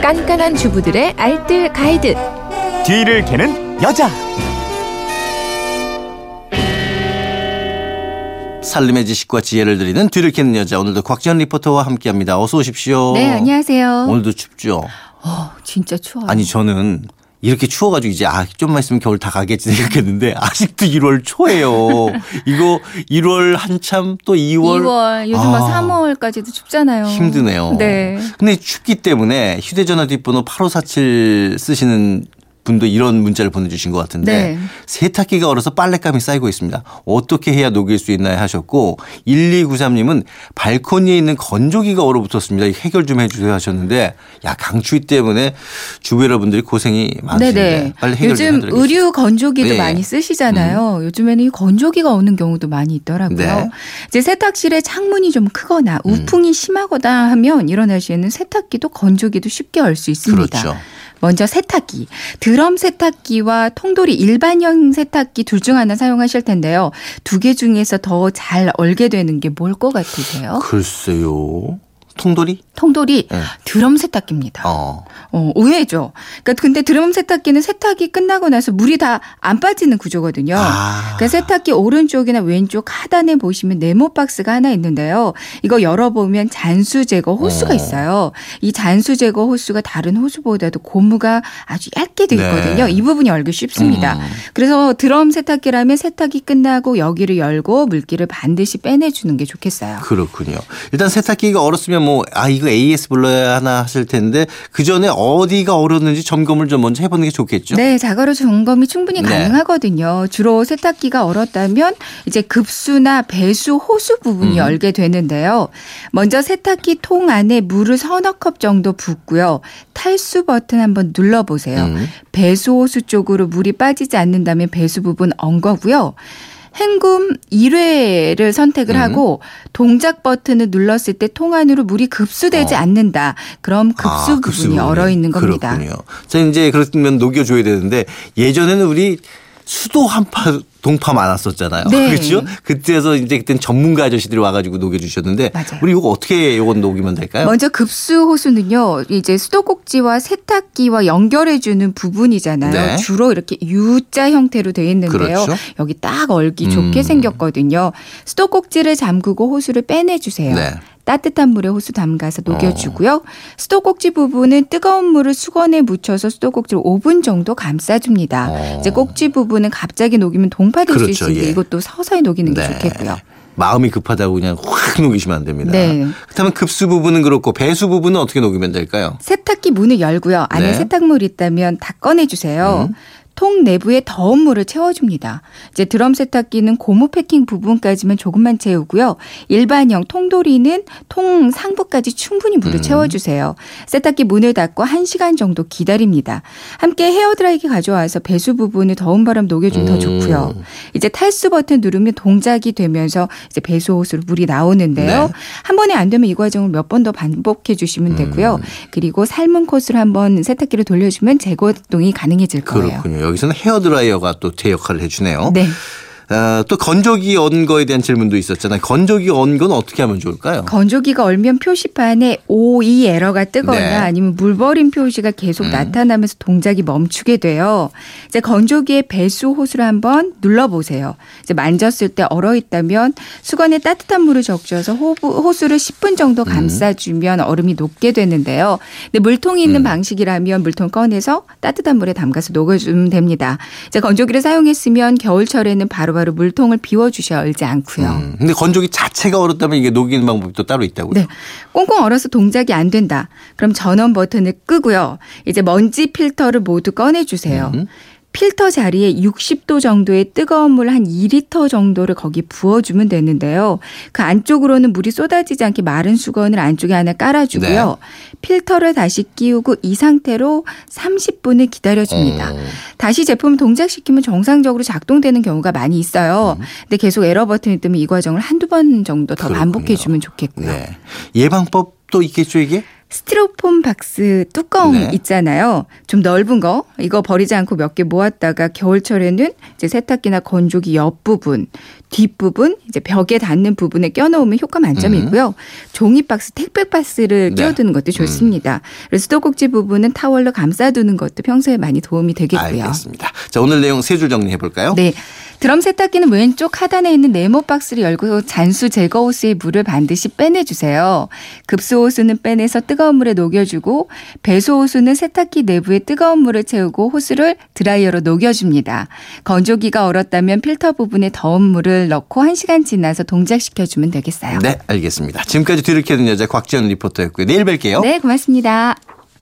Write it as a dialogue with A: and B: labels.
A: 깐깐한 주부들의 알뜰 가이드.
B: 뒤를 캐는 여자.
C: 살림의 지식과 지혜를 드리는 뒤를 캐는 여자 오늘도 곽지연 리포터와 함께합니다. 어서 오십시오.
D: 네, 안녕하세요.
C: 오늘도 춥죠.
D: 어, 진짜 추워요.
C: 아니 저는 이렇게 추워가지고 이제 아 좀만 있으면 겨울 다 가겠지 생각했는데 아직도 1월 초예요. 이거 1월 한참 또 2월
D: 2월 요즘 막
C: 아,
D: 3월까지도 춥잖아요.
C: 힘드네요.
D: 네.
C: 근데 춥기 때문에 휴대전화 뒷번호 8547 쓰시는 분도 이런 문자를 보내주신 것 같은데
D: 네.
C: 세탁기가 얼어서 빨랫감이 쌓이고 있습니다. 어떻게 해야 녹일 수 있나요 하셨고 1293님은 발코니에 있는 건조기가 얼어붙었습니다. 해결 좀 해주세요 하셨는데 야 강추위 때문에 주부 여러분들이 고생이 많으신데
D: 네네.
C: 빨리 해결 좀
D: 요즘
C: 해드리겠습니다.
D: 의류 건조기도
C: 네.
D: 많이 쓰시잖아요. 요즘에는 이 건조기가 오는 경우도 많이 있더라고요.
C: 네.
D: 이제 세탁실에 창문이 좀 크거나
C: 음.
D: 우풍이 심하거나 하면 이런 날씨에는 세탁기도 건조기도 쉽게 얼 수 있습니다.
C: 그렇죠.
D: 먼저 세탁기. 드럼 세탁기와 통돌이 일반형 세탁기 둘 중 하나 사용하실 텐데요. 두 개 중에서 더 잘 얼게 되는 게 뭘 것 같으세요?
C: 글쎄요. 통돌이?
D: 통돌이
C: 네.
D: 드럼 세탁기입니다.
C: 어.
D: 어, 의외죠. 그러니까 근데 드럼 세탁기는 세탁이 끝나고 나서 물이 다 안 빠지는 구조거든요.
C: 아.
D: 그러니까 세탁기 오른쪽이나 왼쪽 하단에 보시면 네모 박스가 하나 있는데요. 이거 열어보면 잔수 제거 호수가
C: 어.
D: 있어요. 이 잔수 제거 호수가 다른 호수보다도 고무가 아주 얇게 돼 있거든요.
C: 네.
D: 이 부분이 얼기 쉽습니다.
C: 음.
D: 그래서 드럼 세탁기라면 세탁기 끝나고 여기를 열고 물기를 반드시 빼내주는 게 좋겠어요.
C: 그렇군요. 일단 세탁기가 얼었으면 뭐 아 이거 AS 불러야 하나 하실 텐데 그 전에 어디가 얼었는지 점검을 좀 먼저 해보는 게 좋겠죠.
D: 네, 자가로 점검이 충분히
C: 네.
D: 가능하거든요. 주로 세탁기가 얼었다면 이제 급수나 배수, 호수 부분이
C: 음.
D: 얼게 되는데요. 먼저 세탁기 통 안에 물을 서너 컵 정도 붓고요. 탈수 버튼 한번 눌러보세요.
C: 음.
D: 배수, 호수 쪽으로 물이 빠지지 않는다면 배수 부분 언 거고요. 헹굼 1회를 선택을
C: 음.
D: 하고 동작 버튼을 눌렀을 때 통 안으로 물이 급수되지
C: 어.
D: 않는다. 그럼 급수
C: 아, 급수
D: 부분이
C: 부분이.
D: 얼어 있는 겁니다.
C: 그렇군요. 자 이제 그렇으면 녹여줘야 되는데 예전에는 우리 수도 한파 동파 많았었잖아요.
D: 네.
C: 그렇죠? 그때서 이제 그때 전문가 아저씨들이 와가지고 녹여주셨는데
D: 맞아요.
C: 우리 이거 어떻게 이건 녹이면 될까요?
D: 먼저 급수 호수는요, 이제 수도꼭지와 세탁기와 연결해주는 부분이잖아요.
C: 네.
D: 주로 이렇게 U자 형태로 되어 있는데요.
C: 그렇죠.
D: 여기 딱 얼기 좋게
C: 음.
D: 생겼거든요. 수도꼭지를 잠그고 호수를 빼내주세요.
C: 네.
D: 따뜻한 물에 호수 담가서 녹여주고요. 수도꼭지 부분은 뜨거운 물을 수건에 묻혀서 수도꼭지를 5분 정도 감싸줍니다.
C: 어.
D: 이제 꼭지 부분은 갑자기 녹이면 동파될
C: 그렇죠.
D: 수 있으니까
C: 예.
D: 이것도 서서히 녹이는 게
C: 네.
D: 좋겠고요.
C: 마음이 급하다고 그냥 확 녹이시면 안 됩니다.
D: 네.
C: 그렇다면 급수 부분은 그렇고 배수 부분은 어떻게 녹이면 될까요?
D: 세탁기 문을 열고요. 안에
C: 네.
D: 세탁물이 있다면 다 꺼내주세요.
C: 음.
D: 통 내부에 더운 물을 채워줍니다. 이제 드럼 세탁기는 고무 패킹 부분까지만 조금만 채우고요. 일반형 통돌이는 통 상부까지 충분히 물을
C: 음.
D: 채워주세요. 세탁기 문을 닫고 1시간 정도 기다립니다. 함께 헤어드라이기 가져와서 배수 부분을 더운 바람 녹여주면 더
C: 음.
D: 좋고요. 이제 탈수 버튼 누르면 동작이 되면서 이제 배수 호수로 물이 나오는데요.
C: 네.
D: 한 번에 안 되면 이 과정을 몇 번 더 반복해 주시면 되고요.
C: 음.
D: 그리고 삶은 코스를 한번 세탁기를 돌려주면 제거동이 가능해질 거예요.
C: 그렇군요. 여기서는 헤어드라이어가 또 제 역할을 해주네요.
D: 네.
C: 어, 또 건조기 언 거에 대한 질문도 있었잖아요. 건조기 언건 어떻게 하면 좋을까요?
D: 건조기가 얼면 표시판에 O2 에러가 뜨거나
C: 네.
D: 아니면 물 버림 표시가 계속
C: 음.
D: 나타나면서 동작이 멈추게 돼요. 이제 건조기의 배수 호수를 한번 눌러보세요. 이제 만졌을 때 얼어 있다면 수건에 따뜻한 물을 적셔서 호, 호수를 10분 정도
C: 음.
D: 감싸주면 얼음이 녹게 되는데요. 근데 물통이 있는
C: 음.
D: 방식이라면 물통 꺼내서 따뜻한 물에 담가서 녹여주면 됩니다. 이제 건조기를 사용했으면 겨울철에는 바로 바로 물통을 비워주셔야 얼지 않고요.
C: 음, 근데 건조기 자체가 얼었다면 이게 녹이는 방법이 또 따로 있다고요?
D: 네. 꽁꽁 얼어서 동작이 안 된다. 그럼 전원 버튼을 끄고요. 이제 먼지 필터를 모두 꺼내주세요.
C: 음.
D: 필터 자리에 60도 정도의 뜨거운 물 한 2리터 정도를 거기 부어주면 되는데요. 그 안쪽으로는 물이 쏟아지지 않게 마른 수건을 안쪽에 하나 깔아주고요.
C: 네.
D: 필터를 다시 끼우고 이 상태로 30분을 기다려줍니다.
C: 어.
D: 다시 제품을 동작시키면 정상적으로 작동되는 경우가 많이 있어요. 근데 계속 에러 버튼이 뜨면 이 과정을 한두 번 정도 더
C: 음. 그렇군요.
D: 반복해 주면 좋겠고요.
C: 네. 예방법도 있겠죠 이게?
D: 스티로폼 박스 뚜껑
C: 네.
D: 있잖아요. 좀 넓은 거 이거 버리지 않고 몇 개 모았다가 겨울철에는 이제 세탁기나 건조기 옆 부분, 뒷 부분, 이제 벽에 닿는 부분에 껴놓으면 효과 만점이고요. 종이 박스, 택배 박스를
C: 네.
D: 끼워두는 것도 좋습니다. 그래서 수도꼭지 부분은 타월로 감싸두는 것도 평소에 많이 도움이 되겠고요.
C: 알겠습니다. 자, 오늘 내용 세 줄 정리해 볼까요?
D: 네. 드럼 세탁기는 왼쪽 하단에 있는 네모 박스를 열고 잔수 제거 호스의 물을 반드시 빼내주세요. 급수 호스는 빼내서 뜨거 운 물에 녹여주고 배수 호스는 세탁기 내부에 뜨거운 물을 채우고 호스를 드라이어로 녹여줍니다. 건조기가 얼었다면 필터 부분에 더운 물을 넣고 1시간 지나서 동작시켜주면 되겠어요.
C: 네, 알겠습니다. 지금까지 뒤를 캐는 여자 곽지연 리포터였고요. 내일 뵐게요.
D: 네, 고맙습니다.